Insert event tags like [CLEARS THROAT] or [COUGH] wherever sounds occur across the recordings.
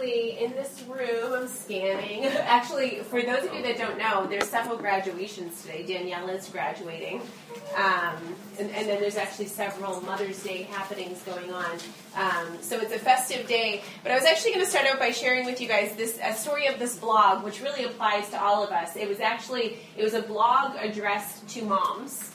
in this room, I'm scanning. [LAUGHS] Actually, for those of you that don't know, there's several graduations today. Danielle is graduating. Um, and, and, then there's actually several Mother's Day happenings going on. Um, so it's a festive day. But I was actually going to start out by sharing with you guys this a story of this blog, which really applies to all of us. It was actually it was a blog addressed to moms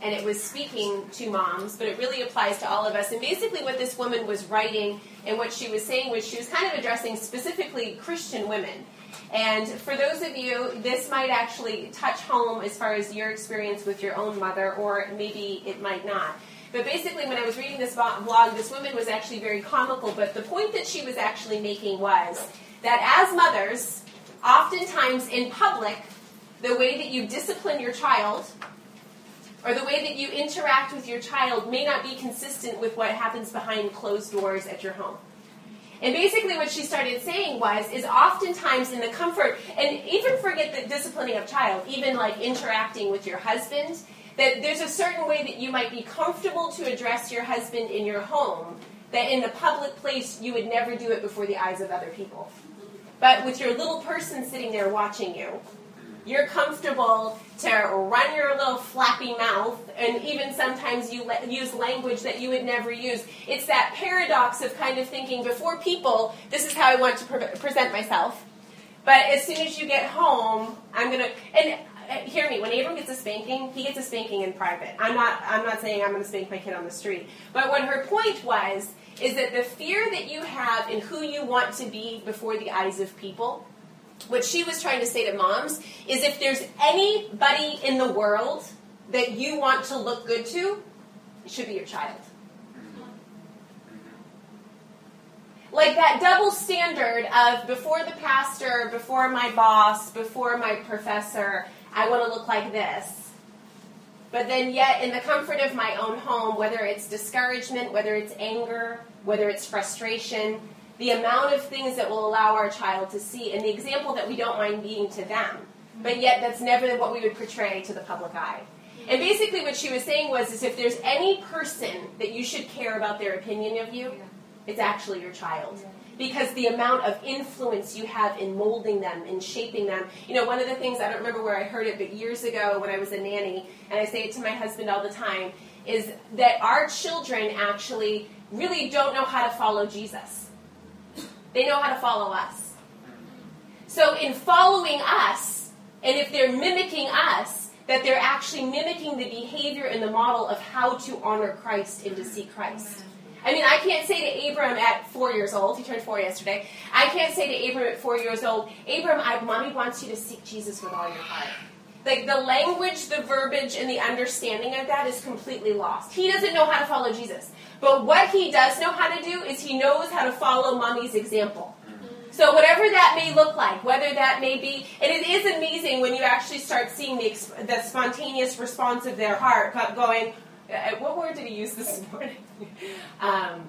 and it was speaking to moms, but it really applies to all of us. And basically, what this woman was writing and what she was saying was she was kind of addressing specifically Christian women. And for those of you, this might actually touch home as far as your experience with your own mother, or maybe it might not. But basically, when I was reading this blog, this woman was actually very comical. But the point that she was actually making was that as mothers, oftentimes in public, the way that you discipline your child or the way that you interact with your child may not be consistent with what happens behind closed doors at your home. And basically, what she started saying was, is oftentimes in the comfort, and even forget the disciplining of child, even like interacting with your husband, that there's a certain way that you might be comfortable to address your husband in your home, that in the public place you would never do it before the eyes of other people. But with your little person sitting there watching you, you're comfortable to run your little flappy mouth, and even sometimes you le- use language that you would never use. It's that paradox of kind of thinking before people, this is how I want to pre- present myself. But as soon as you get home, I'm gonna and uh, hear me. When Abram gets a spanking, he gets a spanking in private. I'm not. I'm not saying I'm going to spank my kid on the street. But what her point was is that the fear that you have in who you want to be before the eyes of people what she was trying to say to moms is if there's anybody in the world that you want to look good to, it should be your child. Like that double standard of before the pastor, before my boss, before my professor, I want to look like this. But then, yet, in the comfort of my own home, whether it's discouragement, whether it's anger, whether it's frustration, the amount of things that will allow our child to see, and the example that we don't mind being to them. But yet, that's never what we would portray to the public eye. And basically, what she was saying was, is if there's any person that you should care about their opinion of you, it's actually your child. Because the amount of influence you have in molding them, in shaping them. You know, one of the things, I don't remember where I heard it, but years ago when I was a nanny, and I say it to my husband all the time, is that our children actually really don't know how to follow Jesus. They know how to follow us. So, in following us, and if they're mimicking us, that they're actually mimicking the behavior and the model of how to honor Christ and to see Christ. I mean, I can't say to Abram at four years old, he turned four yesterday, I can't say to Abram at four years old, Abram, I, mommy wants you to seek Jesus with all your heart. Like the language, the verbiage, and the understanding of that is completely lost. He doesn't know how to follow Jesus. But what he does know how to do is he knows how to follow mommy's example. So whatever that may look like, whether that may be, and it is amazing when you actually start seeing the, the spontaneous response of their heart going, uh, what word did he use this [LAUGHS] morning? um,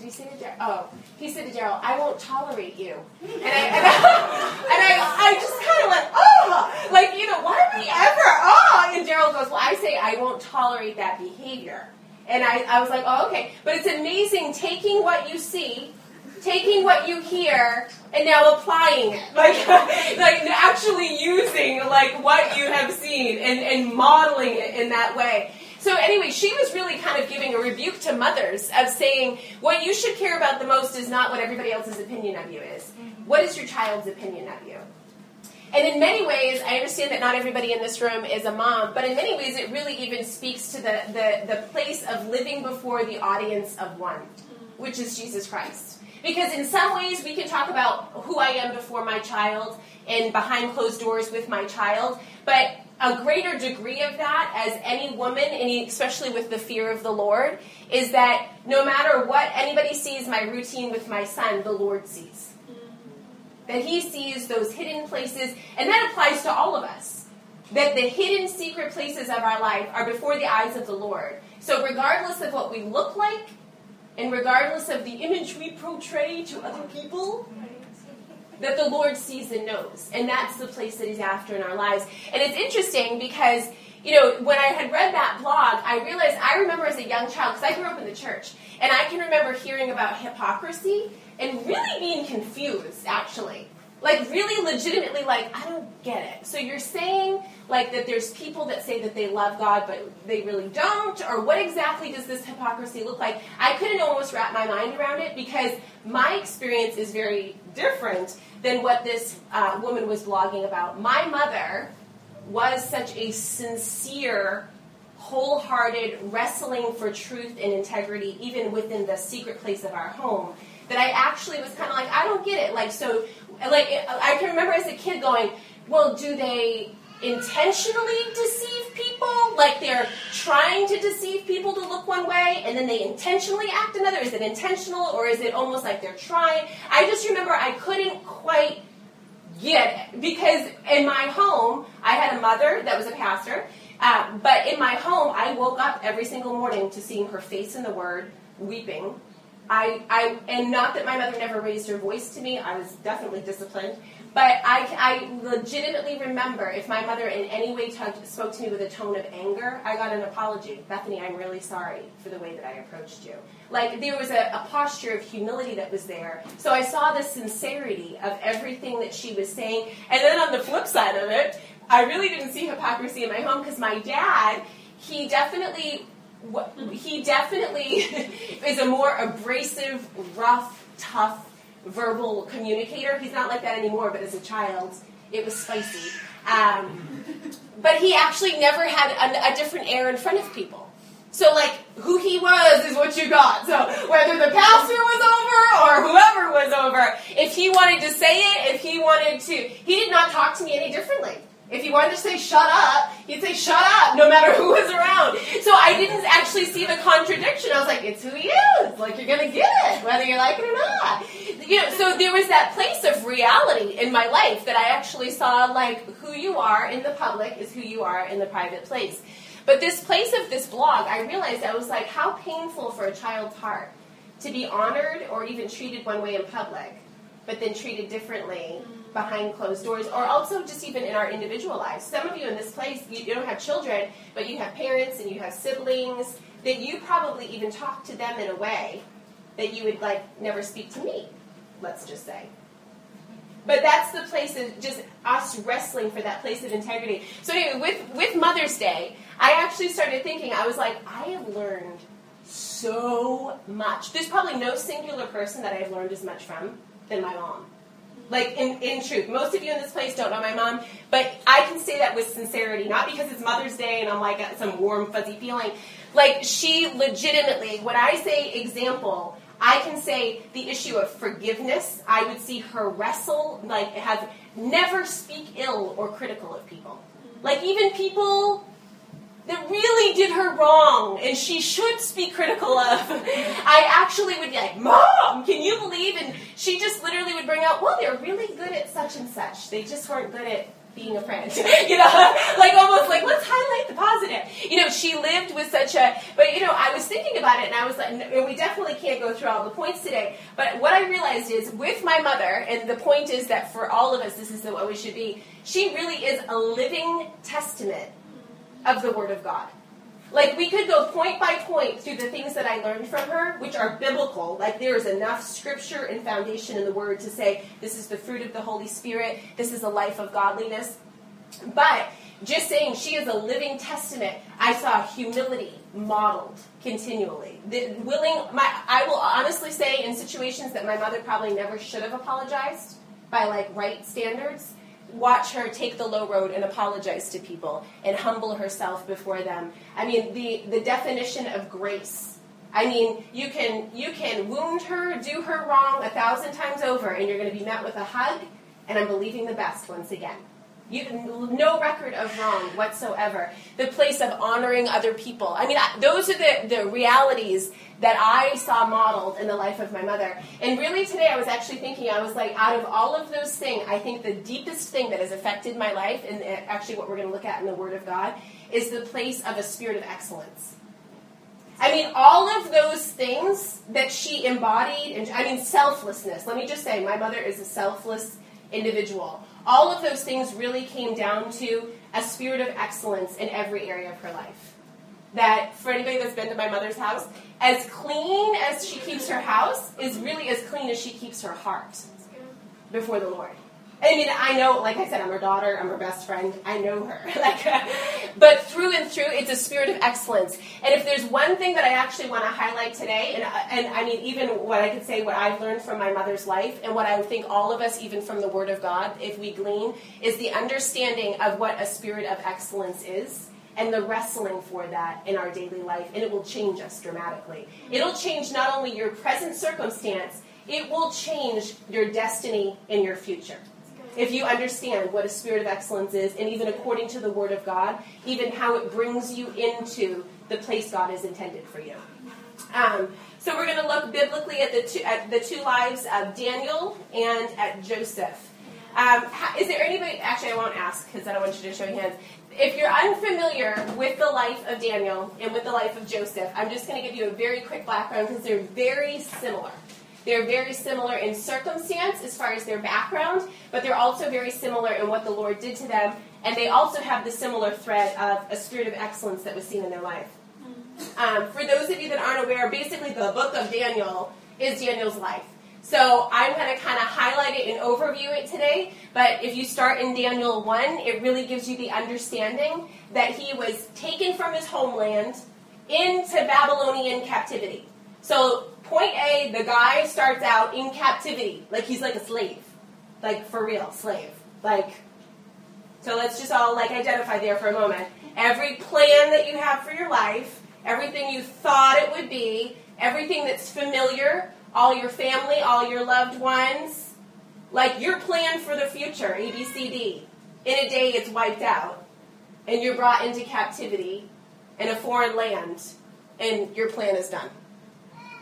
did he say to? Oh, he said to Daryl, I won't tolerate you. And I, and I, [LAUGHS] and I, I just kind of went, oh, like, you know, why would we ever, oh? And Daryl goes, well, I say I won't tolerate that behavior. And I, I was like, oh, okay. But it's amazing taking what you see, taking what you hear, and now applying it. [LAUGHS] Like, like actually using like what you have seen and, and modeling it in that way. So anyway, she was really kind of giving a rebuke to mothers of saying what you should care about the most is not what everybody else's opinion of you is. Mm-hmm. What is your child's opinion of you? And in many ways, I understand that not everybody in this room is a mom, but in many ways, it really even speaks to the, the, the place of living before the audience of one, mm-hmm. which is Jesus Christ. Because in some ways, we can talk about who I am before my child and behind closed doors with my child, but a greater degree of that as any woman, and especially with the fear of the Lord, is that no matter what anybody sees my routine with my son, the Lord sees that He sees those hidden places, and that applies to all of us. That the hidden secret places of our life are before the eyes of the Lord. So, regardless of what we look like, and regardless of the image we portray to other people, that the Lord sees and knows. And that's the place that He's after in our lives. And it's interesting because, you know, when I had read that blog, I realized I remember as a young child, because I grew up in the church, and I can remember hearing about hypocrisy and really being confused, actually. Like, really legitimately, like, I don't get it. So you're saying, like, that there's people that say that they love God, but they really don't? Or what exactly does this hypocrisy look like? I couldn't almost wrap my mind around it because my experience is very different than what this uh, woman was blogging about. My mother was such a sincere, wholehearted wrestling for truth and integrity, even within the secret place of our home, that I actually was kind of like, I don't get it. Like, so, like, I can remember as a kid going, well, do they intentionally deceive people? Like they're trying to deceive people to look one way and then they intentionally act another? Is it intentional or is it almost like they're trying? I just remember I couldn't quite get it because in my home, I had a mother that was a pastor. Uh, but in my home, I woke up every single morning to seeing her face in the Word, weeping, I, I, and not that my mother never raised her voice to me, I was definitely disciplined, but I, I legitimately remember if my mother in any way spoke to me with a tone of anger, I got an apology. Bethany, I'm really sorry for the way that I approached you. Like there was a, a posture of humility that was there. So I saw the sincerity of everything that she was saying. And then on the flip side of it, I really didn't see hypocrisy in my home because my dad, he definitely he definitely [LAUGHS] is a more abrasive, rough, tough verbal communicator. He's not like that anymore, but as a child, it was spicy. Um, but he actually never had a, a, different air in front of people. So, like, who he was is what you got. So, whether the pastor was over or whoever was over, if he wanted to say it, if he wanted to, he did not talk to me any differently. If he wanted to say shut up, he'd say shut up no matter who was around. So I didn't actually see the contradiction. I was like, it's who he is. Like you're gonna get it, whether you like it or not. You know, so there was that place of reality in my life that I actually saw like who you are in the public is who you are in the private place. But this place of this blog, I realized I was like, how painful for a child's heart to be honored or even treated one way in public, but then treated differently behind closed doors, or also just even in our individual lives. Some of you in this place, you, don't have children, but you have parents and you have siblings that you probably even talk to them in a way that you would like never speak to me, let's just say. But that's the place of just us wrestling for that place of integrity. So anyway, with, with Mother's Day, I actually started thinking, I was like, I have learned so much. There's probably no singular person that I've learned as much from than my mom. Like, in, in truth, most of you in this place don't know my mom, but I can say that with sincerity, not because it's Mother's Day and I'm like some warm, fuzzy feeling. Like, she legitimately, when I say example, I can say the issue of forgiveness. I would see her wrestle, like, have never speak ill or critical of people. Like, even people that really did her wrong and she should speak critical of, [LAUGHS] I actually would be like, Mom, can you believe? And she just literally would bring out, well, they're really good at such and such. They just weren't good at being a friend. [LAUGHS] you know, [LAUGHS] like almost like, let's highlight the positive. You know, she lived with such a, but you know, I was thinking about it and I was like, and we definitely can't go through all the points today, but what I realized is with my mother, and the point is that for all of us, this is the way we should be, she really is a living testament of the Word of God. Like we could go point by point through the things that I learned from her, which are biblical. Like there is enough scripture and foundation in the Word to say this is the fruit of the Holy Spirit, this is a life of godliness. But just saying she is a living testament, I saw humility modeled continually. The willing, my, I will honestly say, in situations that my mother probably never should have apologized by like right standards, watch her take the low road and apologize to people and humble herself before them. I mean, the, the definition of grace. I mean, you can you can wound her, do her wrong a thousand times over, and you're going to be met with a hug, and I'm believing the best once again. You, no record of wrong whatsoever. The place of honoring other people. I mean, those are the, the realities that I saw modeled in the life of my mother. And really today I was actually thinking, I was like, out of all of those things, I think the deepest thing that has affected my life, and uh, actually what we're going to look at in the Word of God, is the place of a spirit of excellence. I mean, all of those things that she embodied, and I mean, selflessness. Let me just say, my mother is a selfless individual. All of those things really came down to a spirit of excellence in every area of her life. that for anybody that's been to my mother's house, as clean as she keeps her house is really as clean as she keeps her heart before the Lord. I mean, I know, like I said, I'm her daughter, I'm her best friend, I know her. [LAUGHS] like, but through and through, it's a spirit of excellence. And if there's one thing that I actually want to highlight today, and, and I mean, even what I could say, what I've learned from my mother's life, and what I think all of us, even from the Word of God, if we glean, is the understanding of what a spirit of excellence is and the wrestling for that in our daily life, and it will change us dramatically. It'll change not only your present circumstance, it will change your destiny and your future. If you understand what a spirit of excellence is, and even according to the Word of God, even how it brings you into the place God has intended for you. Um, so we're going to look biblically at the two, at the two lives of Daniel and at Joseph. Um, is there anybody? Actually, I won't ask because I don't want you to show hands if you're unfamiliar with the life of Daniel and with the life of Joseph, I'm just going to give you a very quick background because they're very similar. They're very similar in circumstance as far as their background, but they're also very similar in what the Lord did to them, and they also have the similar thread of a spirit of excellence that was seen in their life. Um, for those of you that aren't aware, basically the book of Daniel is Daniel's life. So I'm going to kind of highlight it and overview it today. But if you start in Daniel 1, it really gives you the understanding that he was taken from his homeland into Babylonian captivity. So, point A, the guy starts out in captivity, like he's like a slave. Like, for real, slave. Like, so let's just all like identify there for a moment. Every plan that you have for your life, everything you thought it would be, everything that's familiar, all your family, all your loved ones, like your plan for the future, ABCD. In a day, it's wiped out, and you're brought into captivity in a foreign land, and your plan is done.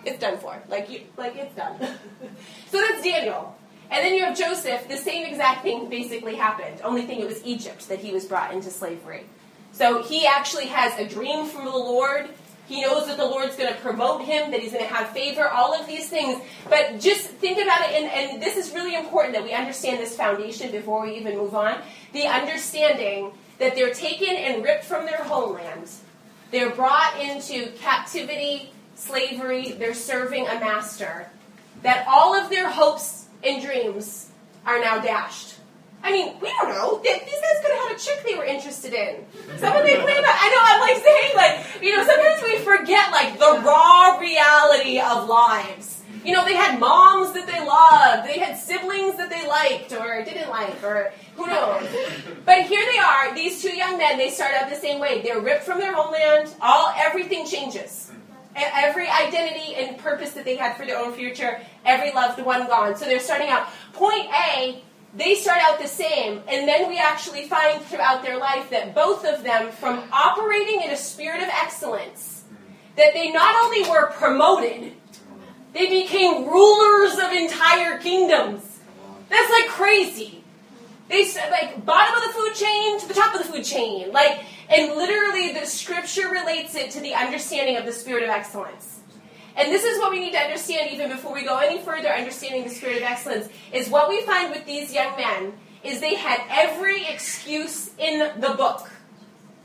It's done for. Like you, like it's done. [LAUGHS] so that's Daniel. And then you have Joseph. The same exact thing basically happened. Only thing it was Egypt that he was brought into slavery. So he actually has a dream from the Lord he knows that the Lord's going to promote him, that he's going to have favor, all of these things. But just think about it, and, and this is really important that we understand this foundation before we even move on. The understanding that they're taken and ripped from their homeland, they're brought into captivity, slavery, they're serving a master, that all of their hopes and dreams are now dashed. I mean, we don't know. These guys could have had a chick they were interested in. Someone they on. I know, I'm like saying, like, you know, sometimes we forget, like, the raw reality of lives. You know, they had moms that they loved, they had siblings that they liked or didn't like, or who knows. But here they are, these two young men, they start out the same way. They're ripped from their homeland, all everything changes. Every identity and purpose that they had for their own future, every loved one gone. So they're starting out. Point A, they start out the same, and then we actually find throughout their life that both of them, from operating in a spirit of excellence, that they not only were promoted, they became rulers of entire kingdoms. That's like crazy. They said like bottom of the food chain to the top of the food chain, like, and literally the scripture relates it to the understanding of the spirit of excellence. And this is what we need to understand even before we go any further understanding the spirit of excellence is what we find with these young men is they had every excuse in the book.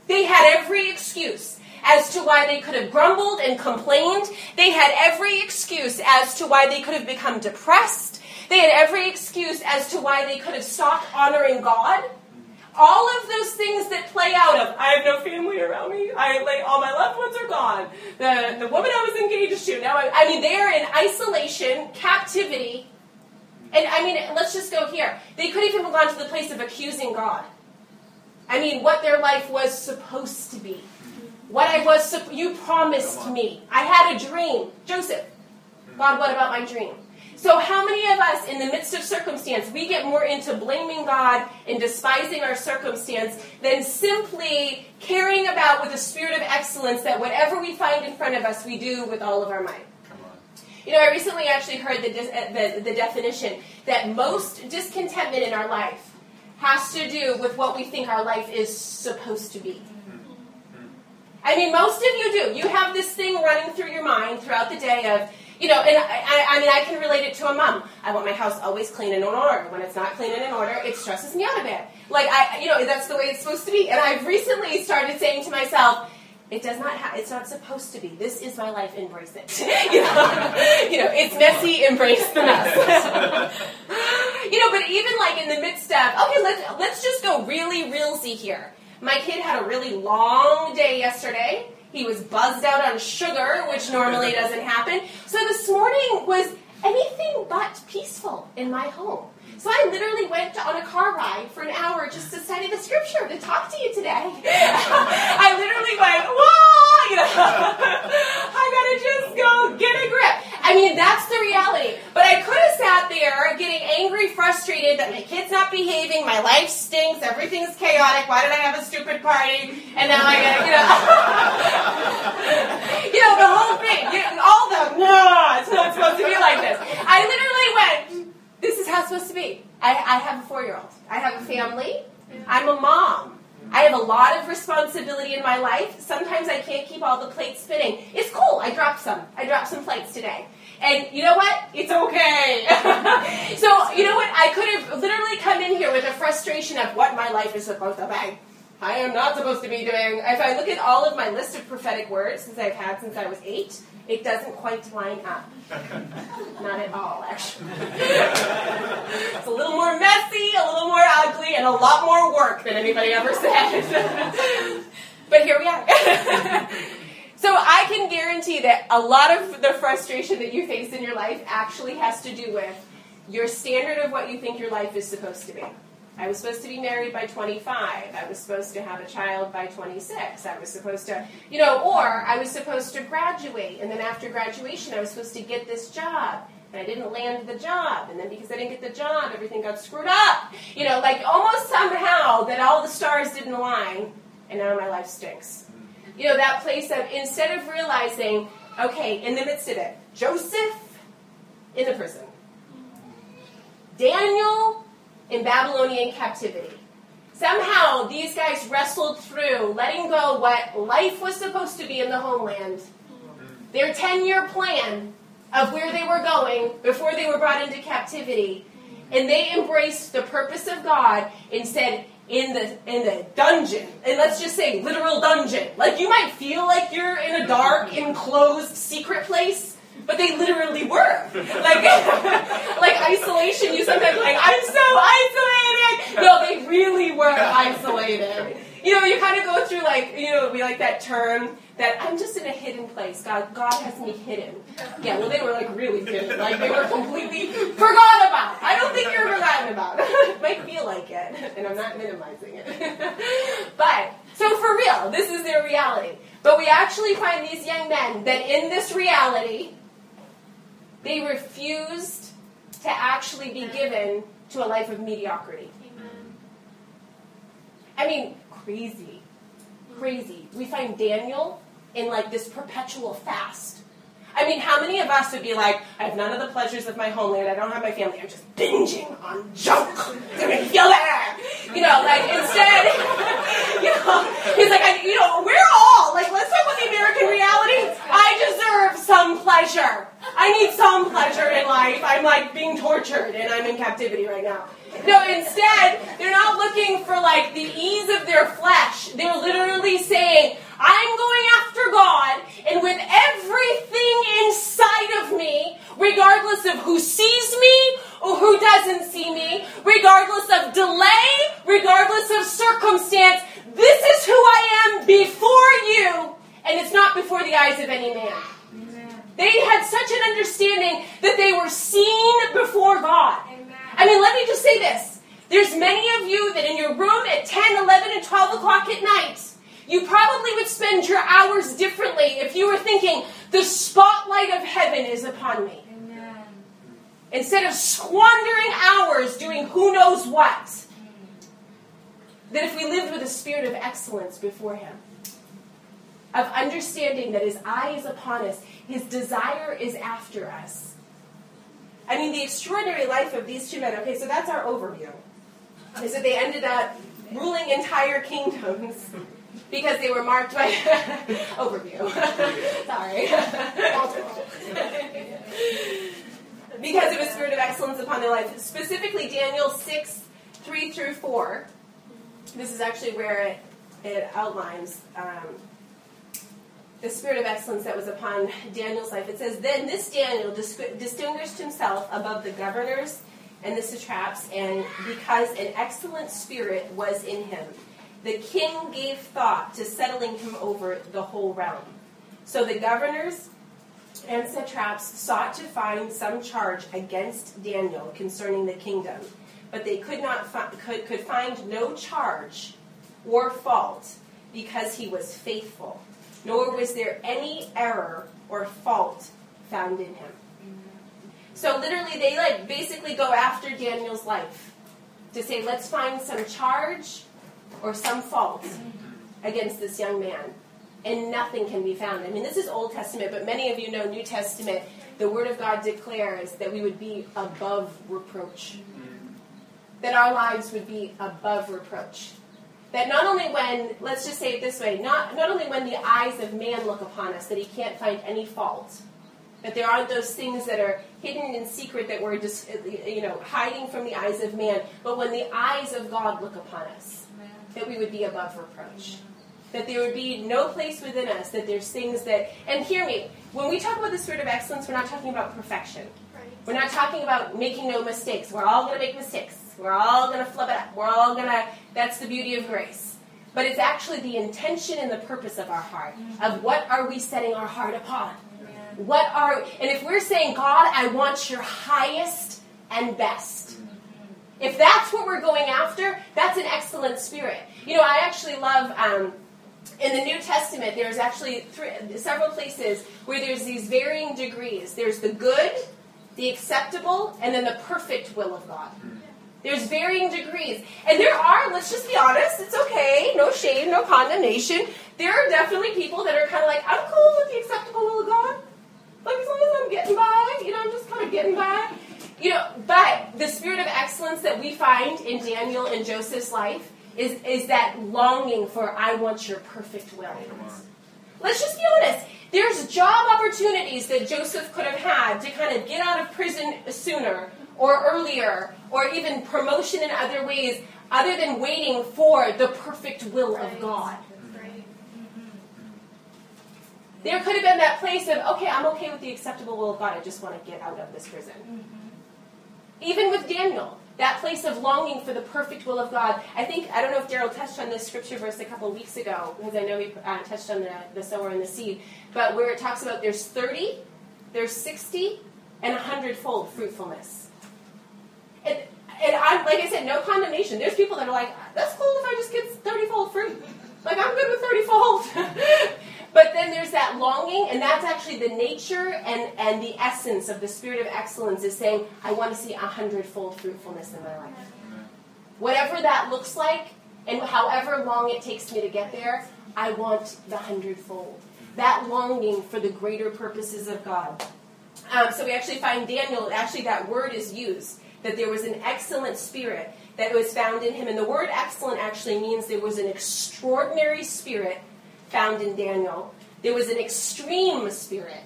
They had every excuse as to why they could have grumbled and complained. They had every excuse as to why they could have become depressed. They had every excuse as to why they could have stopped honoring God all of those things that play out of I have no family around me. I like all my loved ones are gone. The the woman I was engaged to now I, I mean they are in isolation, captivity. And I mean let's just go here. They could even have gone to the place of accusing God. I mean what their life was supposed to be. What I was you promised me. I had a dream. Joseph. God, what about my dream? So, how many of us, in the midst of circumstance, we get more into blaming God and despising our circumstance than simply caring about with a spirit of excellence that whatever we find in front of us, we do with all of our might? You know, I recently actually heard the, uh, the, the definition that most discontentment in our life has to do with what we think our life is supposed to be. Hmm. Hmm. I mean, most of you do. You have this thing running through your mind throughout the day of, you know, and I, I mean, I can relate it to a mom. I want my house always clean and in order. When it's not clean and in order, it stresses me out a bit. Like, I, you know, that's the way it's supposed to be. And I've recently started saying to myself, It does not have, it's not supposed to be. This is my life, embrace it. [LAUGHS] you, know? [LAUGHS] you know, it's messy, embrace the mess. [LAUGHS] you know, but even like in the midst of, okay, let's, let's just go really realsy here. My kid had a really long day yesterday. He was buzzed out on sugar, which normally [LAUGHS] doesn't happen. So this morning was anything but peaceful in my home. So I literally went on a car ride for an hour just to study the scripture to talk to you today. [LAUGHS] I literally went, whoa, you know, [LAUGHS] I gotta just go get a grip. I mean, that's the reality. But I could have sat there getting angry, frustrated that my kid's not behaving, my life stinks, everything's chaotic, why did I have a stupid party? And now I gotta, you know, [LAUGHS] you know, the whole thing, you know, all the, no, it's not supposed to be like this. I literally went, this is how it's supposed to be. I, I have a four year old. I have a family. I'm a mom. I have a lot of responsibility in my life. Sometimes I can't keep all the plates spinning. It's cool. I dropped some. I dropped some plates today. And you know what? It's okay. [LAUGHS] so, you know what? I could have literally come in here with a frustration of what my life is supposed to be. I am not supposed to be doing. If I look at all of my list of prophetic words since I've had since I was eight, it doesn't quite line up. [LAUGHS] Not at all, actually. [LAUGHS] it's a little more messy, a little more ugly, and a lot more work than anybody ever said. but here we are. So I can guarantee that a lot of the frustration that you face in your life actually has to do with your standard of what you think your life is supposed to be. I was supposed to be married by 25. I was supposed to have a child by 26. I was supposed to, you know, or I was supposed to graduate, and then after graduation, I was supposed to get this job, and I didn't land the job, and then because I didn't get the job, everything got screwed up. You know, like almost somehow that all the stars didn't align, and now my life stinks. You know, that place of instead of realizing, okay, in the midst of it, Joseph in the prison, Daniel in Babylonian captivity. Somehow these guys wrestled through letting go what life was supposed to be in the homeland, their 10 year plan of where they were going before they were brought into captivity. And they embraced the purpose of God and said, in the in the dungeon, and let's just say literal dungeon. Like you might feel like you're in a dark, enclosed, secret place, but they literally were. Like, [LAUGHS] like isolation, you sometimes like, I'm so isolated. No, they really were isolated. You know, you kind of go through like, you know, we like that term that I'm just in a hidden place. God, God has me hidden. Yeah, well, they were like really hidden. Like they were completely [LAUGHS] forgotten about. I don't think you're forgotten about. it might feel like it, and I'm not minimizing it. [LAUGHS] but so for real, this is their reality. But we actually find these young men that in this reality, they refused to actually be given to a life of mediocrity. I mean, crazy. Crazy. We find Daniel in like this perpetual fast. I mean, how many of us would be like, I have none of the pleasures of my homeland, I don't have my family, I'm just binging on junk feel better. You know, like instead, [LAUGHS] you know, he's like, I, you know, we're all, like, let's talk about the American reality. I deserve some pleasure. I need some pleasure in life. I'm like being tortured and I'm in captivity right now. No, instead, they're not looking for like the ease of their flesh. They're literally saying, I'm going after God, and with everything inside of me, regardless of who sees me or who doesn't see me, regardless of delay, regardless of circumstance, this is who I am before you, and it's not before the eyes of any man. They had such an understanding that they were seen before God. I mean, let me just say this. There's many of you that in your room at 10, 11, and 12 o'clock at night, you probably would spend your hours differently if you were thinking, the spotlight of heaven is upon me. Amen. Instead of squandering hours doing who knows what. Mm. That if we lived with a spirit of excellence before Him, of understanding that His eye is upon us, His desire is after us. I mean, the extraordinary life of these two men. Okay, so that's our overview. Is that they ended up ruling entire kingdoms [LAUGHS] because they were marked by [LAUGHS] overview. [LAUGHS] Sorry. because of a spirit of excellence upon their life. Specifically, Daniel 6, 3 through 4. This is actually where it, it outlines um, the spirit of excellence that was upon Daniel's life. It says, Then this Daniel dis- distinguished himself above the governors and the satraps, and because an excellent spirit was in him, the king gave thought to settling him over the whole realm. So the governors and satraps sought to find some charge against Daniel concerning the kingdom, but they could not fi- could, could find no charge or fault because he was faithful, nor was there any error or fault found in him. So literally, they like basically go after Daniel's life to say, let's find some charge or some fault against this young man. And nothing can be found. I mean, this is Old Testament, but many of you know New Testament. The Word of God declares that we would be above reproach, mm-hmm. that our lives would be above reproach. That not only when, let's just say it this way, not, not only when the eyes of man look upon us, that he can't find any fault, that there aren't those things that are hidden in secret that we're just, you know, hiding from the eyes of man, but when the eyes of God look upon us, that we would be above reproach. That there would be no place within us that there's things that, and hear me, when we talk about the spirit of excellence, we're not talking about perfection. We're not talking about making no mistakes. We're all going to make mistakes. We're all going to flub it up. We're all going to, that's the beauty of grace. But it's actually the intention and the purpose of our heart, of what are we setting our heart upon. What are, and if we're saying, God, I want your highest and best. If that's what we're going after, that's an excellent spirit. You know, I actually love, um, in the New Testament, there's actually three, several places where there's these varying degrees. There's the good, the acceptable, and then the perfect will of God. There's varying degrees. And there are, let's just be honest, it's okay, no shame, no condemnation. There are definitely people that are kind of like, I'm cool with the acceptable will of God. Like, as long as I'm getting by, you know, I'm just kind of getting by. You know, but the spirit of excellence that we find in Daniel and Joseph's life is, is that longing for, I want your perfect will. Let's just be honest. There's job opportunities that Joseph could have had to kind of get out of prison sooner or earlier, or even promotion in other ways, other than waiting for the perfect will of God. There could have been that place of, okay, I'm okay with the acceptable will of God, I just want to get out of this prison. Even with Daniel, that place of longing for the perfect will of God. I think, I don't know if Daryl touched on this scripture verse a couple weeks ago, because I know he uh, touched on the, the sower and the seed, but where it talks about there's 30, there's 60, and 100 fold fruitfulness. And, and I, like I said, no condemnation. There's people that are like, that's cool if I just get 30 fold fruit. Like, I'm good with 30 fold. [LAUGHS] but then there's that longing, and that's actually the nature and, and the essence of the spirit of excellence is saying, I want to see a hundredfold fruitfulness in my life. Whatever that looks like, and however long it takes me to get there, I want the hundredfold. That longing for the greater purposes of God. Um, so we actually find Daniel, actually, that word is used, that there was an excellent spirit that was found in him. And the word excellent actually means there was an extraordinary spirit found in Daniel. There was an extreme spirit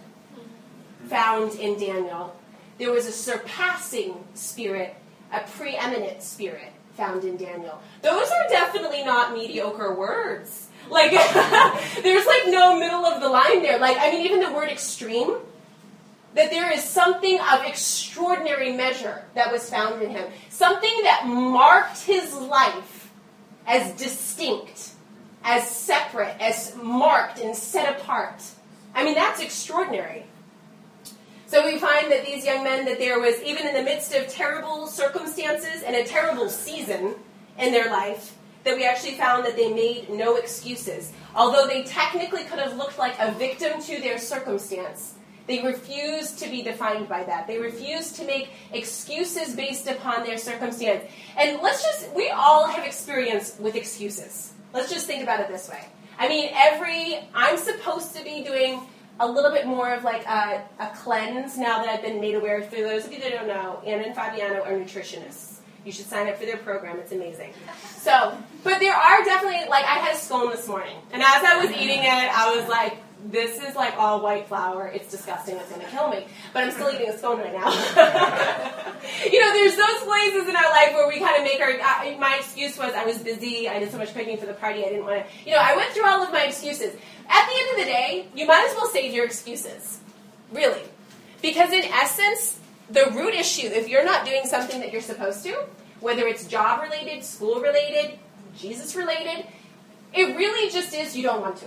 found in Daniel. There was a surpassing spirit, a preeminent spirit found in Daniel. Those are definitely not mediocre words. Like, [LAUGHS] there's like no middle of the line there. Like, I mean, even the word extreme, that there is something of extraordinary measure that was found in him. Something that marked his life as distinct, as separate, as marked and set apart. I mean, that's extraordinary. So we find that these young men, that there was, even in the midst of terrible circumstances and a terrible season in their life, that we actually found that they made no excuses. Although they technically could have looked like a victim to their circumstance, they refuse to be defined by that. They refuse to make excuses based upon their circumstance. And let's just, we all have experience with excuses. Let's just think about it this way. I mean, every, I'm supposed to be doing a little bit more of like a, a cleanse now that I've been made aware. For those of you that don't know, Anna and Fabiano are nutritionists. You should sign up for their program. It's amazing. So, but there are definitely, like, I had a scone this morning. And as I was eating it, I was like, this is like all white flour. It's disgusting. It's going to kill me. But I'm still eating a scone right now. [LAUGHS] you know, there's those places in our life where we kind of make our. Uh, my excuse was I was busy. I did so much cooking for the party. I didn't want to. You know, I went through all of my excuses. At the end of the day, you might as well save your excuses. Really. Because in essence, the root issue, if you're not doing something that you're supposed to, whether it's job related, school related, Jesus related, it really just is you don't want to.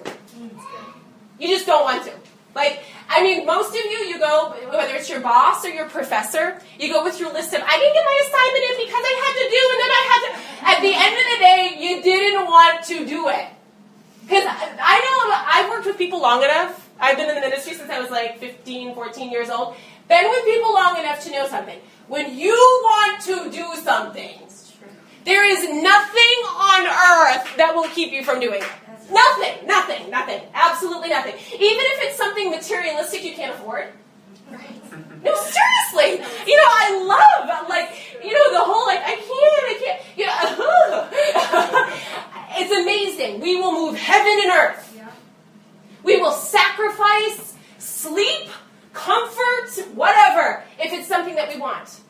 You just don't want to. Like, I mean, most of you, you go, whether it's your boss or your professor, you go with your list of, I didn't get my assignment in because I had to do, and then I had to. At the end of the day, you didn't want to do it. Because I know I've worked with people long enough. I've been in the ministry since I was like 15, 14 years old. Been with people long enough to know something. When you want to do something, there is nothing on earth that will keep you from doing it. Nothing, nothing, nothing, absolutely nothing. Even if it's something materialistic you can't afford. No, seriously. You know, I love like you know the whole like I can't, I can't. You know, [LAUGHS] it's amazing. We will move heaven and earth. We will sacrifice sleep, comfort, whatever, if it's something that we want.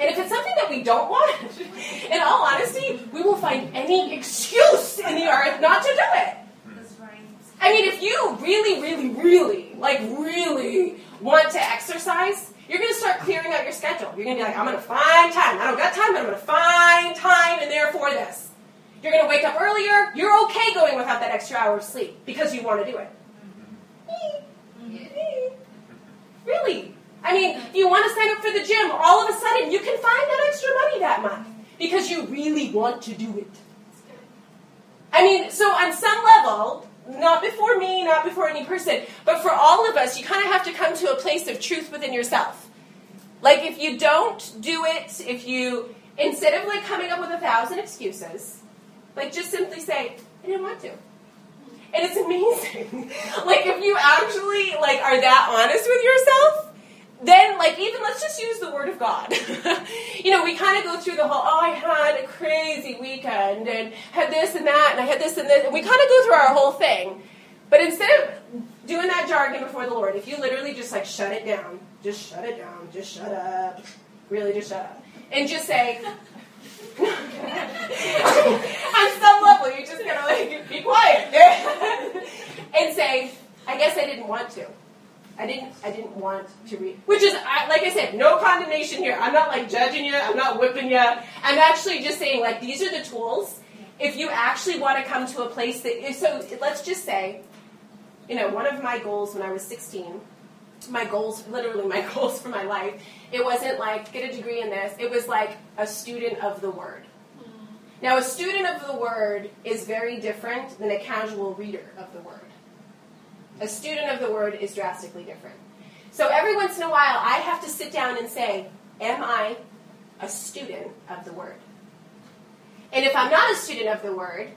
And if it's something that we don't want, [LAUGHS] in all honesty, we will find any excuse in the earth not to do it. That's right. I mean, if you really, really, really, like really want to exercise, you're going to start clearing out your schedule. You're going to be like, I'm going to find time. I don't got time, but I'm going to find time in there for this. You're going to wake up earlier. You're okay going without that extra hour of sleep because you want to do it. Mm-hmm. Really? I mean, you want to sign up for the gym, all of a sudden you can find that extra money that month because you really want to do it. I mean, so on some level, not before me, not before any person, but for all of us, you kind of have to come to a place of truth within yourself. Like if you don't do it, if you instead of like coming up with a thousand excuses, like just simply say, I didn't want to. And it's amazing. [LAUGHS] like if you actually like are that honest with yourself, then like even let's just use the word of God. [LAUGHS] you know, we kind of go through the whole, oh, I had a crazy weekend and had this and that and I had this and this, and we kind of go through our whole thing. But instead of doing that jargon before the Lord, if you literally just like shut it down, just shut it down, just shut up, really just shut up, and just say. On some level, you're just gotta like be quiet [LAUGHS] and say, "I guess I didn't want to." I didn't I didn't want to read. Which is I, like I said, no condemnation here. I'm not like judging you. I'm not whipping you. I'm actually just saying like these are the tools. If you actually want to come to a place that so let's just say, you know, one of my goals when I was 16, my goals literally my [LAUGHS] goals for my life, it wasn't like get a degree in this. It was like a student of the word. Now, a student of the word is very different than a casual reader of the word. A student of the word is drastically different. So every once in a while, I have to sit down and say, Am I a student of the word? And if I'm not a student of the word,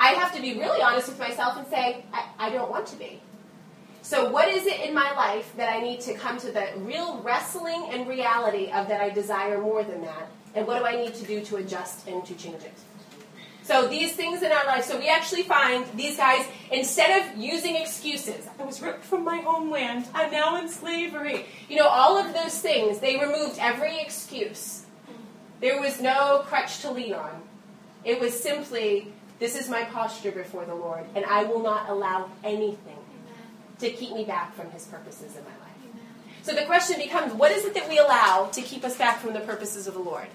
I have to be really honest with myself and say, I, I don't want to be. So, what is it in my life that I need to come to the real wrestling and reality of that I desire more than that? And what do I need to do to adjust and to change it? So these things in our life, so we actually find these guys, instead of using excuses, I was ripped from my homeland, I'm now in slavery, you know, all of those things, they removed every excuse. There was no crutch to lean on. It was simply, this is my posture before the Lord, and I will not allow anything to keep me back from his purposes in my life. So the question becomes, what is it that we allow to keep us back from the purposes of the Lord?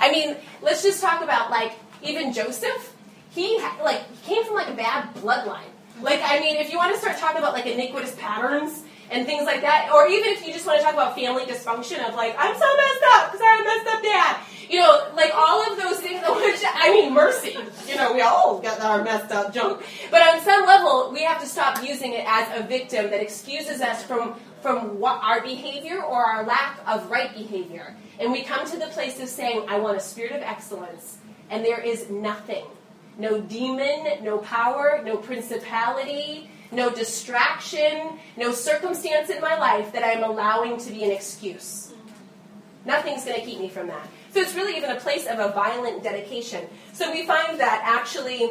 I mean, let's just talk about like even Joseph, he like came from like a bad bloodline. Like I mean, if you want to start talking about like iniquitous patterns and things like that, or even if you just want to talk about family dysfunction of like I'm so messed up because I had a messed up dad, you know, like all of those things. [LAUGHS] Which I mean, mercy. You know, we all got our messed up junk, but on some level, we have to stop using it as a victim that excuses us from from what our behavior or our lack of right behavior. And we come to the place of saying, I want a spirit of excellence and there is nothing. No demon, no power, no principality, no distraction, no circumstance in my life that I'm allowing to be an excuse. Nothing's going to keep me from that. So it's really even a place of a violent dedication. So we find that actually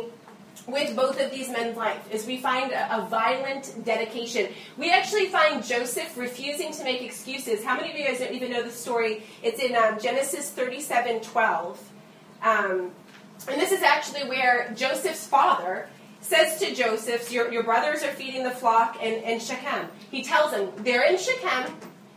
with both of these men's life is we find a, a, violent dedication. We actually find Joseph refusing to make excuses. How many of you guys don't even know the story? It's in um, Genesis 37 12. Um, and this is actually where Joseph's father says to Joseph, Your, your brothers are feeding the flock in, in Shechem. He tells him, They're in Shechem,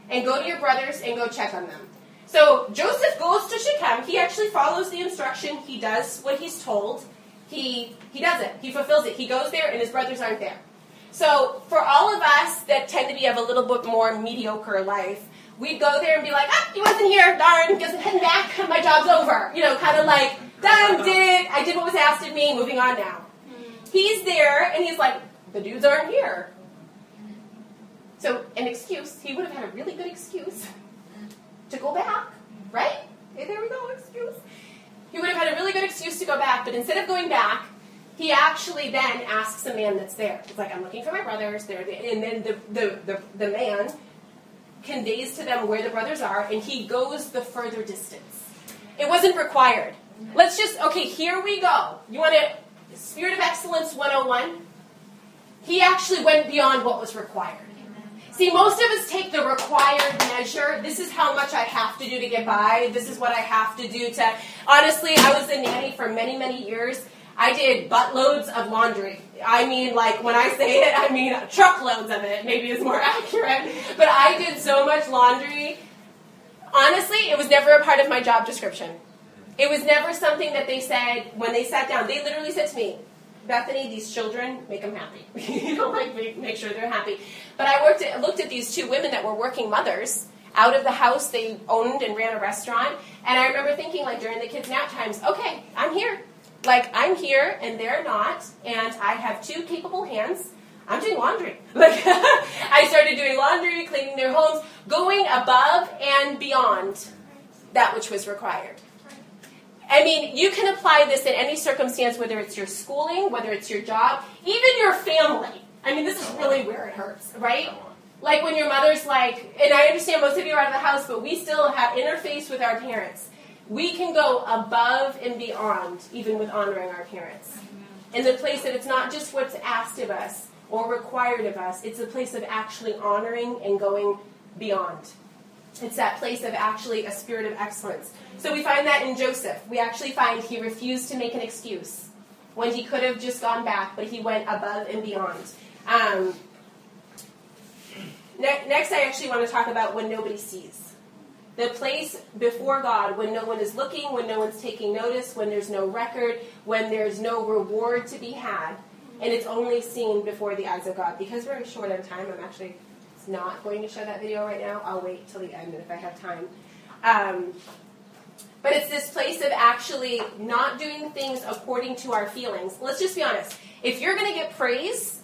and go to your brothers and go check on them. So Joseph goes to Shechem. He actually follows the instruction. He does what he's told he he does it. He fulfills it. He goes there, and his brothers aren't there. So for all of us that tend to be of a little bit more mediocre life, we'd go there and be like, ah, he wasn't here. Darn, guess I'm heading back. My job's over. You know, kind of like done, did it. I did what was asked of me. Moving on now. He's there, and he's like, the dudes aren't here. So an excuse. He would have had a really good excuse to go back, right? Hey, there we go, excuse. He would have had a really good excuse to go back, but instead of going back, he actually then asks the man that's there. He's like, I'm looking for my brothers. There, and then the, the, the, the man conveys to them where the brothers are, and he goes the further distance. It wasn't required. Let's just, okay, here we go. You want to, Spirit of Excellence 101? He actually went beyond what was required. See, most of us take the required measure. This is how much I have to do to get by. This is what I have to do to. Honestly, I was a nanny for many, many years. I did buttloads of laundry. I mean, like, when I say it, I mean truckloads of it, maybe is more [LAUGHS] accurate. But I did so much laundry. Honestly, it was never a part of my job description. It was never something that they said when they sat down. They literally said to me, Bethany, these children, make them happy. [LAUGHS] you know, like make, make sure they're happy. But I worked at, looked at these two women that were working mothers out of the house. They owned and ran a restaurant. And I remember thinking, like, during the kids' nap times, okay, I'm here. Like, I'm here and they're not. And I have two capable hands. I'm doing laundry. [LAUGHS] Like, [LAUGHS] I started doing laundry, cleaning their homes, going above and beyond that which was required. I mean, you can apply this in any circumstance, whether it's your schooling, whether it's your job, even your family. I mean, this is really where it hurts, right? Like when your mother's like, and I understand most of you are out of the house, but we still have interface with our parents. We can go above and beyond, even with honoring our parents. In the place that it's not just what's asked of us or required of us, it's a place of actually honoring and going beyond. It's that place of actually a spirit of excellence. So we find that in Joseph. We actually find he refused to make an excuse when he could have just gone back, but he went above and beyond. Um, ne- next, I actually want to talk about when nobody sees. The place before God when no one is looking, when no one's taking notice, when there's no record, when there's no reward to be had, and it's only seen before the eyes of God. Because we're short on time, I'm actually not going to show that video right now. I'll wait till the end if I have time. Um, but it's this place of actually not doing things according to our feelings. Let's just be honest. If you're going to get praise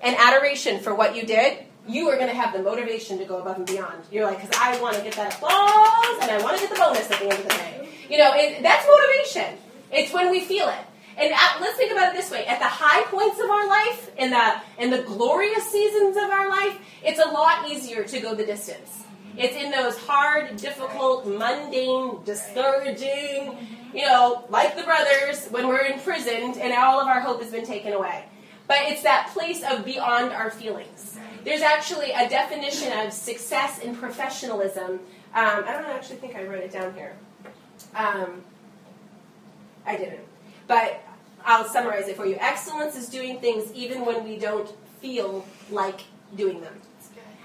and adoration for what you did, you are going to have the motivation to go above and beyond. You're like, because I want to get that applause and I want to get the bonus at the end of the day. You know, that's motivation. It's when we feel it. And at, let's think about it this way: at the high points of our life, in the in the glorious seasons of our life, it's a lot easier to go the distance. It's in those hard, difficult, mundane, discouraging, you know, like the brothers when we're imprisoned and all of our hope has been taken away. But it's that place of beyond our feelings. There's actually a definition of success in professionalism. Um, I don't actually think I wrote it down here. Um, I didn't. But I'll summarize it for you. Excellence is doing things even when we don't feel like doing them.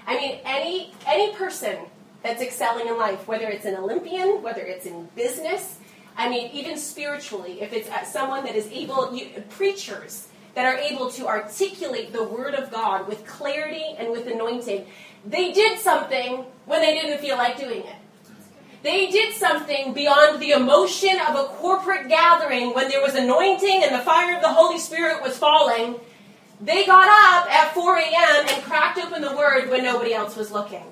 I mean, any any person that's excelling in life, whether it's an Olympian, whether it's in business, I mean, even spiritually, if it's uh, someone that is able, you, preachers that are able to articulate the Word of God with clarity and with anointing, they did something when they didn't feel like doing it. They did something beyond the emotion of a corporate gathering when there was anointing and the fire of the Holy Spirit was falling they got up at 4 a.m. and cracked open the Word when nobody else was looking.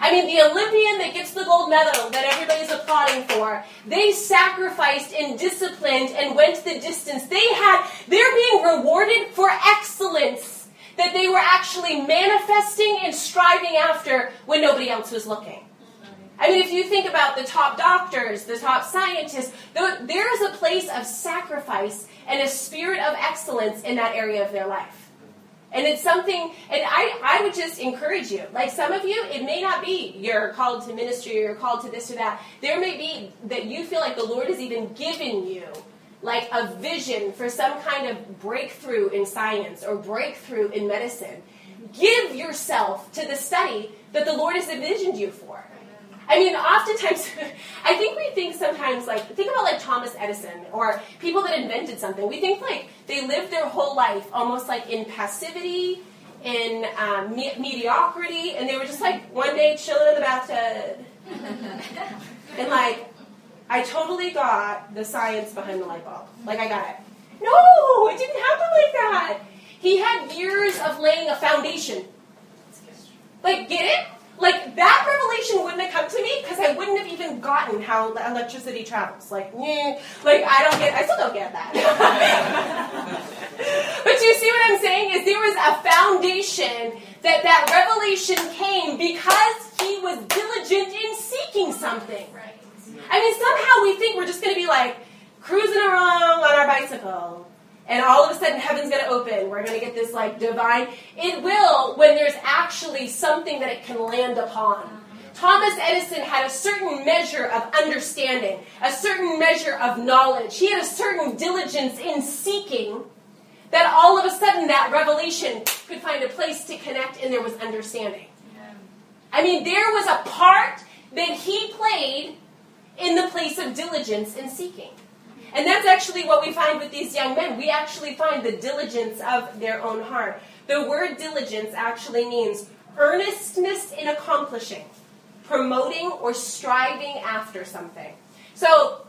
I mean, the Olympian that gets the gold medal that everybody's applauding for, they sacrificed and disciplined and went the distance. They had, they're being rewarded for excellence that they were actually manifesting and striving after when nobody else was looking. I mean, if you think about the top doctors, the top scientists, there is a place of sacrifice and a spirit of excellence in that area of their life. And it's something, and I, I would just encourage you. Like some of you, it may not be you're called to ministry or you're called to this or that. There may be that you feel like the Lord has even given you like a vision for some kind of breakthrough in science or breakthrough in medicine. Give yourself to the study that the Lord has envisioned you for. I mean, oftentimes, [LAUGHS] I think we think sometimes, like, think about like Thomas Edison or people that invented something. We think like they lived their whole life almost like in passivity, in um, me- mediocrity, and they were just like one day chilling in the bathtub. [LAUGHS] and like, I totally got the science behind the light bulb. Like, I got it. No, it didn't happen like that. He had years of laying a foundation. Like, get it? Like that revelation wouldn't have come to me because I wouldn't have even gotten how electricity travels. Like, mm, like I don't get, I still don't get that. [LAUGHS] but you see what I'm saying? Is there was a foundation that that revelation came because he was diligent in seeking something. Right. I mean, somehow we think we're just going to be like cruising along on our bicycle and all of a sudden heaven's going to open. We're going to get this like divine. It will when there's actually something that it can land upon. Mm-hmm. Thomas Edison had a certain measure of understanding, a certain measure of knowledge. He had a certain diligence in seeking that all of a sudden that revelation could find a place to connect and there was understanding. I mean, there was a part that he played in the place of diligence in seeking. And that's actually what we find with these young men. We actually find the diligence of their own heart. The word diligence actually means earnestness in accomplishing, promoting, or striving after something. So,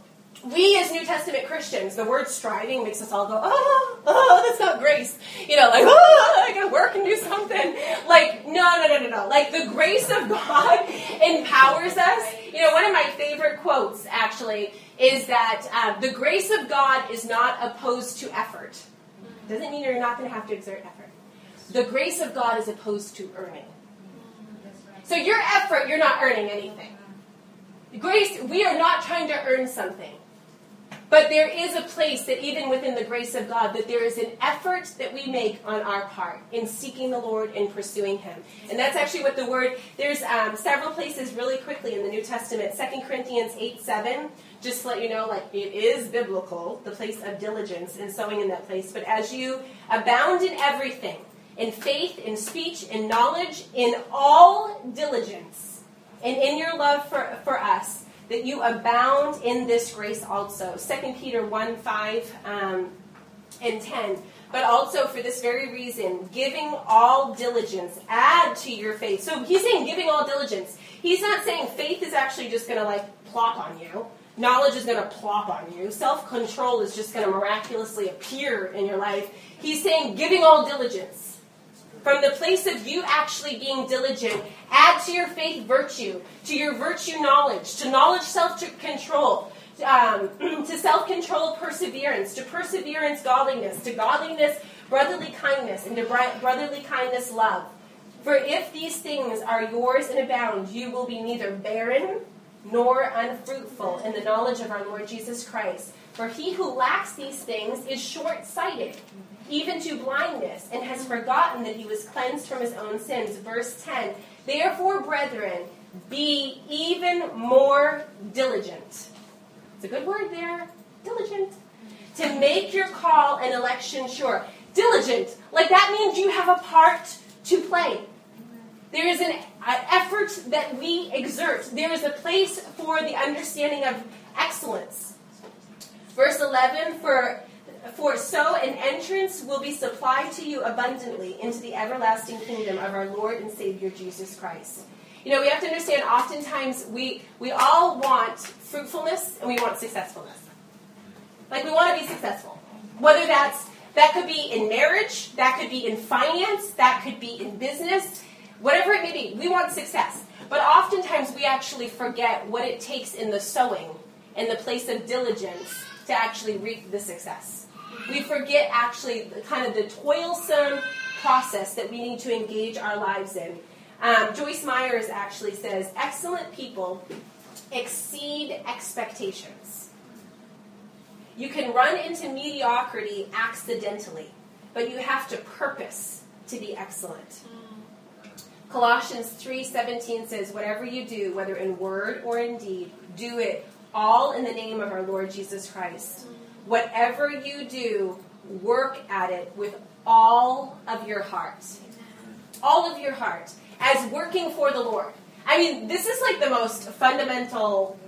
we as New Testament Christians, the word striving makes us all go, oh, oh, that's not grace. You know, like, oh, I gotta work and do something. Like, no, no, no, no, no. Like, the grace of God [LAUGHS] empowers us. You know, one of my favorite quotes, actually, is that uh, the grace of God is not opposed to effort. Doesn't mean you're not going to have to exert effort. The grace of God is opposed to earning. So your effort, you're not earning anything. Grace, we are not trying to earn something. But there is a place that even within the grace of God, that there is an effort that we make on our part in seeking the Lord and pursuing Him. And that's actually what the word, there's um, several places really quickly in the New Testament. 2 Corinthians 8 7, just to let you know, like it is biblical, the place of diligence and sowing in that place. But as you abound in everything, in faith, in speech, in knowledge, in all diligence, and in your love for, for us, that you abound in this grace also. 2 Peter 1 5 um, and 10. But also for this very reason, giving all diligence, add to your faith. So he's saying giving all diligence. He's not saying faith is actually just going to like plop on you. Knowledge is going to plop on you. Self control is just going to miraculously appear in your life. He's saying giving all diligence from the place of you actually being diligent, add to your faith virtue, to your virtue knowledge, to knowledge self control, um, [CLEARS THROAT] to self control perseverance, to perseverance godliness, to godliness brotherly kindness, and to brotherly kindness love. For if these things are yours and abound, you will be neither barren nor unfruitful in the knowledge of our Lord Jesus Christ. For he who lacks these things is short sighted even to blindness, and has forgotten that he was cleansed from his own sins. Verse 10 Therefore, brethren, be even more diligent. It's a good word there, diligent. To make your call and election sure. Diligent, like that means you have a part to play. There is an effort that we exert. There is a place for the understanding of excellence. Verse 11 For for so an entrance will be supplied to you abundantly into the everlasting kingdom of our Lord and Savior Jesus Christ. You know, we have to understand oftentimes we, we all want fruitfulness and we want successfulness. Like we want to be successful. Whether that's that could be in marriage, that could be in finance, that could be in business, whatever it may be. We want success. But oftentimes we actually forget what it takes in the sowing in the place of diligence to actually reap the success we forget actually kind of the toilsome process that we need to engage our lives in. Um, Joyce Meyers actually says excellent people exceed expectations. You can run into mediocrity accidentally, but you have to purpose to be excellent. Colossians 3:17 says whatever you do whether in word or in deed do it all in the name of our Lord Jesus Christ. Whatever you do work at it with all of your heart. All of your heart as working for the Lord. I mean, this is like the most fundamental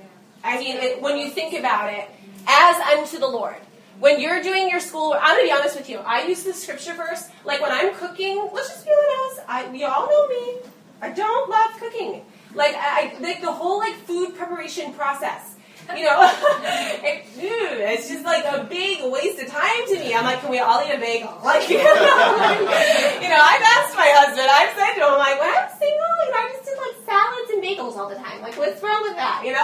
I mean, it, when you think about it, as unto the Lord. When you're doing your school, I'm gonna be honest with you. I use the scripture verse like when I'm cooking. Let's just be honest. I, you all know me. I don't love cooking. Like I, like the whole like food preparation process. [LAUGHS] You know, [LAUGHS] it, dude, it's just like a big waste of time to me. I'm like, can we all eat a bagel? [LAUGHS] Like, you know, I've asked my husband. I've said to him, like, when I'm single, you know, I just did like salads and bagels all the time. Like, what's wrong with that? You know,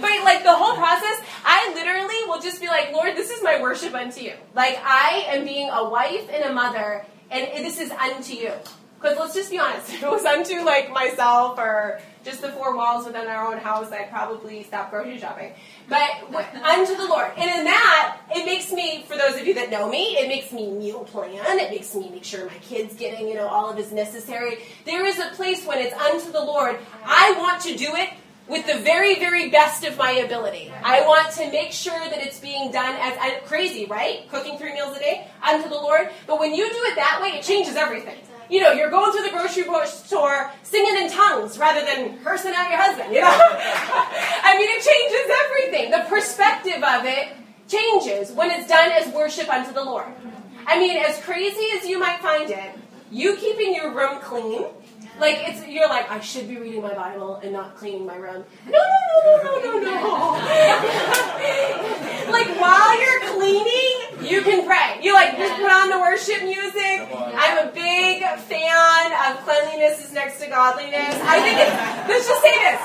but like the whole process, I literally will just be like, Lord, this is my worship unto you. Like, I am being a wife and a mother, and this is unto you. Because let's just be honest, if it was unto like myself or just the four walls within our own house, I'd probably stop grocery shopping. But unto the Lord. And in that, it makes me, for those of you that know me, it makes me meal plan. It makes me make sure my kid's getting, you know, all of his necessary. There is a place when it's unto the Lord. I want to do it with the very, very best of my ability. I want to make sure that it's being done as, as crazy, right? Cooking three meals a day unto the Lord. But when you do it that way, it changes everything you know, you're going through the grocery store singing in tongues rather than cursing out your husband, you know? [LAUGHS] I mean, it changes everything. The perspective of it changes when it's done as worship unto the Lord. I mean, as crazy as you might find it, you keeping your room clean like it's you're like I should be reading my Bible and not cleaning my room. No, no, no, no, no, no. No. [LAUGHS] like while you're cleaning, you can pray. You like just put on the worship music. I'm a big fan of cleanliness is next to godliness. I think it's let's just say this.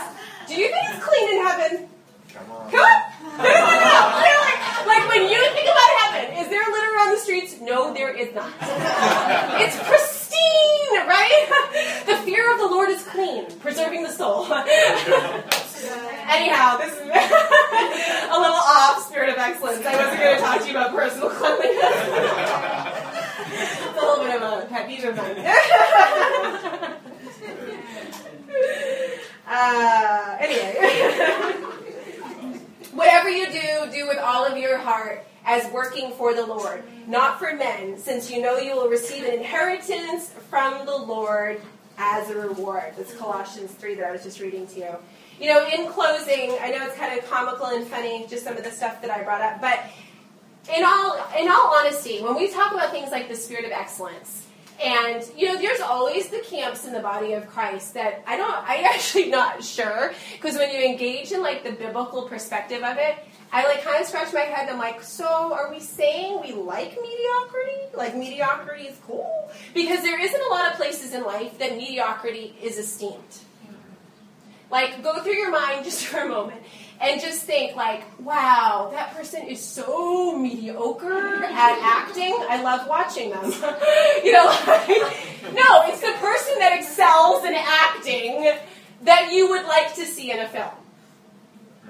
Do you think it's clean in heaven? Come on. Come on. No, no, no. Like, like when you think about heaven, is there litter on the streets? No, there is not. It's pristine, right? [LAUGHS] The fear of the Lord is clean, preserving the soul. [LAUGHS] Anyhow, this is [LAUGHS] a little off spirit of excellence. I wasn't going to talk to you about personal cleanliness. a little bit of a pet peeve of mine. Uh, anyway. Whatever you do, do with all of your heart as working for the Lord, not for men, since you know you will receive an inheritance from the Lord as a reward. That's Colossians 3 that I was just reading to you. You know, in closing, I know it's kind of comical and funny, just some of the stuff that I brought up, but in all in all honesty, when we talk about things like the spirit of excellence, and you know, there's always the camps in the body of Christ that I don't. I [LAUGHS] actually not sure because when you engage in like the biblical perspective of it, I like kind of scratch my head. And I'm like, so are we saying we like mediocrity? Like mediocrity is cool because there isn't a lot of places in life that mediocrity is esteemed. Like, go through your mind [LAUGHS] just for a moment and just think like, wow, that person is so mediocre at acting. I love watching them. [LAUGHS] you know, like, no, it's the person that excels in acting that you would like to see in a film.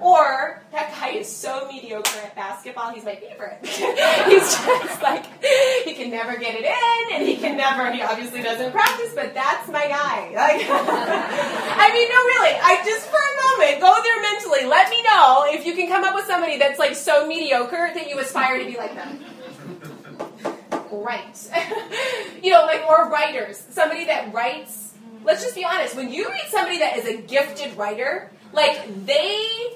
Or that guy is so mediocre at basketball, he's my favorite. [LAUGHS] he's just like, he can never get it in, and he can never, he obviously doesn't practice, but that's my guy. Like, [LAUGHS] I mean, no, really, I just for a moment, go there mentally. Let me know if you can come up with somebody that's like so mediocre that you aspire to be like them. Right. [LAUGHS] you know, like, or writers. Somebody that writes, let's just be honest, when you read somebody that is a gifted writer, like, they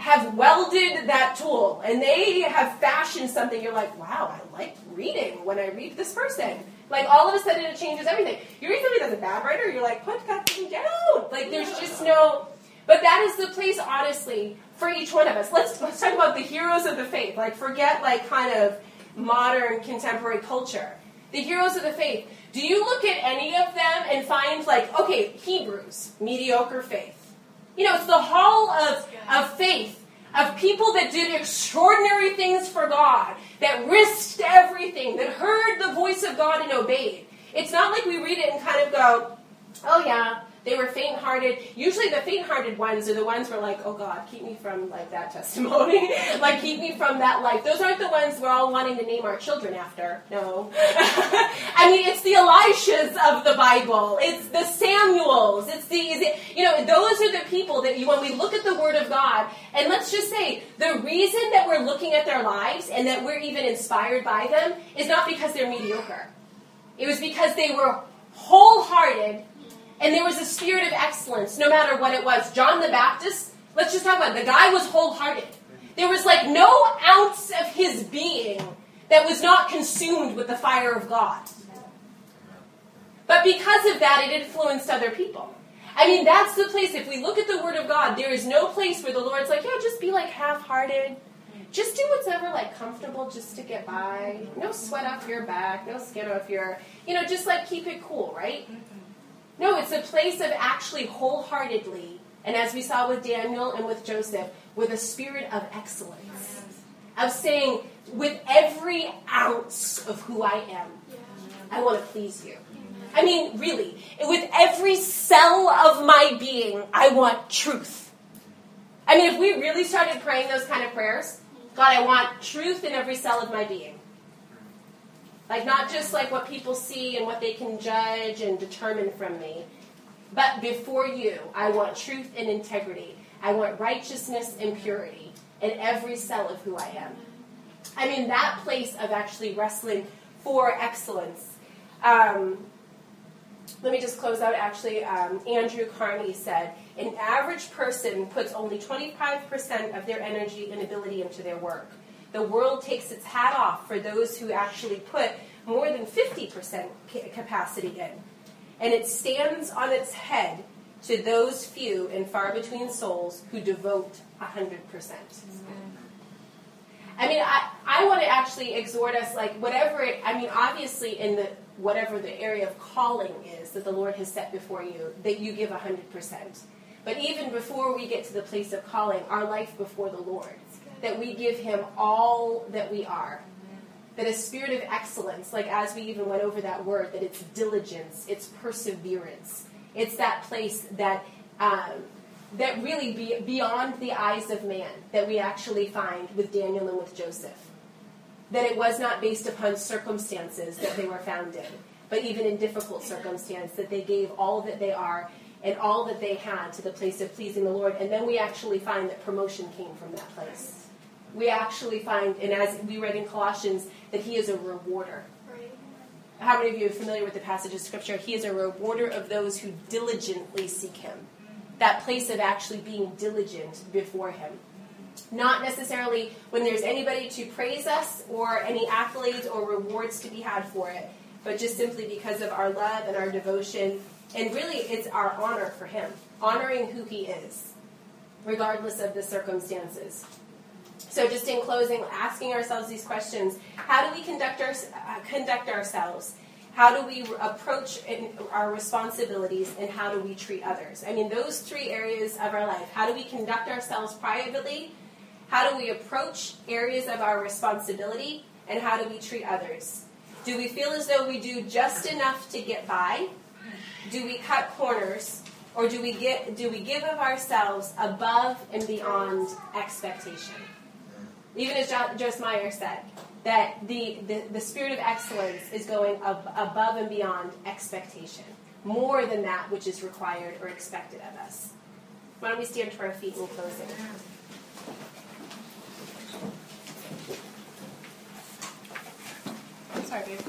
have welded that tool and they have fashioned something you're like, wow, I like reading when I read this person. Like all of a sudden it changes everything. You read somebody that's a bad writer, you're like, put that thing down. Like there's just no but that is the place, honestly, for each one of us. Let's let's talk about the heroes of the faith. Like forget like kind of modern contemporary culture. The heroes of the faith. Do you look at any of them and find like, okay, Hebrews, mediocre faith. You know, it's the hall of, of faith, of people that did extraordinary things for God, that risked everything, that heard the voice of God and obeyed. It's not like we read it and kind of go, Oh yeah, they were faint-hearted. Usually, the faint-hearted ones are the ones who are like, "Oh God, keep me from like that [LAUGHS] testimony. like, keep me from that life." Those aren't the ones we're all wanting to name our children after. No, [LAUGHS] I mean it's the Elishas of the Bible. It's the Samuels. It's the you know those are the people that you when we look at the Word of God and let's just say the reason that we're looking at their lives and that we're even inspired by them is not because they're mediocre. It was because they were wholehearted and there was a spirit of excellence, no matter what it was. John the Baptist, let's just talk about it. The guy was wholehearted. There was like no ounce of his being that was not consumed with the fire of God. But because of that, it influenced other people. I mean, that's the place. If we look at the Word of God, there is no place where the Lord's like, yeah, just be like half hearted. Just do what's ever like comfortable just to get by. No sweat off your back, no skin off your, you know, just like keep it cool, right? No, it's a place of actually wholeheartedly, and as we saw with Daniel and with Joseph, with a spirit of excellence. Of saying, with every ounce of who I am, I want to please you. I mean, really, with every cell of my being, I want truth. I mean, if we really started praying those kind of prayers, God, I want truth in every cell of my being. Like, not just like what people see and what they can judge and determine from me, but before you, I want truth and integrity. I want righteousness and purity in every cell of who I am. I'm in that place of actually wrestling for excellence. Um, let me just close out. Actually, um, Andrew Carnegie said an average person puts only 25% of their energy and ability into their work. The world takes its hat off for those who actually put more than 50% capacity in. And it stands on its head to those few and far between souls who devote 100%. I mean, I, I want to actually exhort us, like, whatever it, I mean, obviously, in the whatever the area of calling is that the Lord has set before you, that you give 100%. But even before we get to the place of calling, our life before the Lord, that we give Him all that we are. That a spirit of excellence, like as we even went over that word, that it's diligence, it's perseverance. It's that place that um, that really be beyond the eyes of man that we actually find with Daniel and with Joseph. That it was not based upon circumstances that they were found in, but even in difficult circumstance, that they gave all that they are and all that they had to the place of pleasing the Lord. And then we actually find that promotion came from that place we actually find, and as we read in Colossians, that he is a rewarder. How many of you are familiar with the passage of Scripture? He is a rewarder of those who diligently seek him. That place of actually being diligent before him. Not necessarily when there's anybody to praise us or any accolades or rewards to be had for it, but just simply because of our love and our devotion. And really, it's our honor for him, honoring who he is, regardless of the circumstances. So, just in closing, asking ourselves these questions: How do we conduct our, uh, conduct ourselves? How do we approach our responsibilities, and how do we treat others? I mean, those three areas of our life. How do we conduct ourselves privately? How do we approach areas of our responsibility, and how do we treat others? Do we feel as though we do just enough to get by? Do we cut corners? Or do we get do we give of ourselves above and beyond expectation? Even as Joyce Meyer said, that the, the, the spirit of excellence is going ab- above and beyond expectation, more than that which is required or expected of us. Why don't we stand to our feet in closing? Sorry, babe.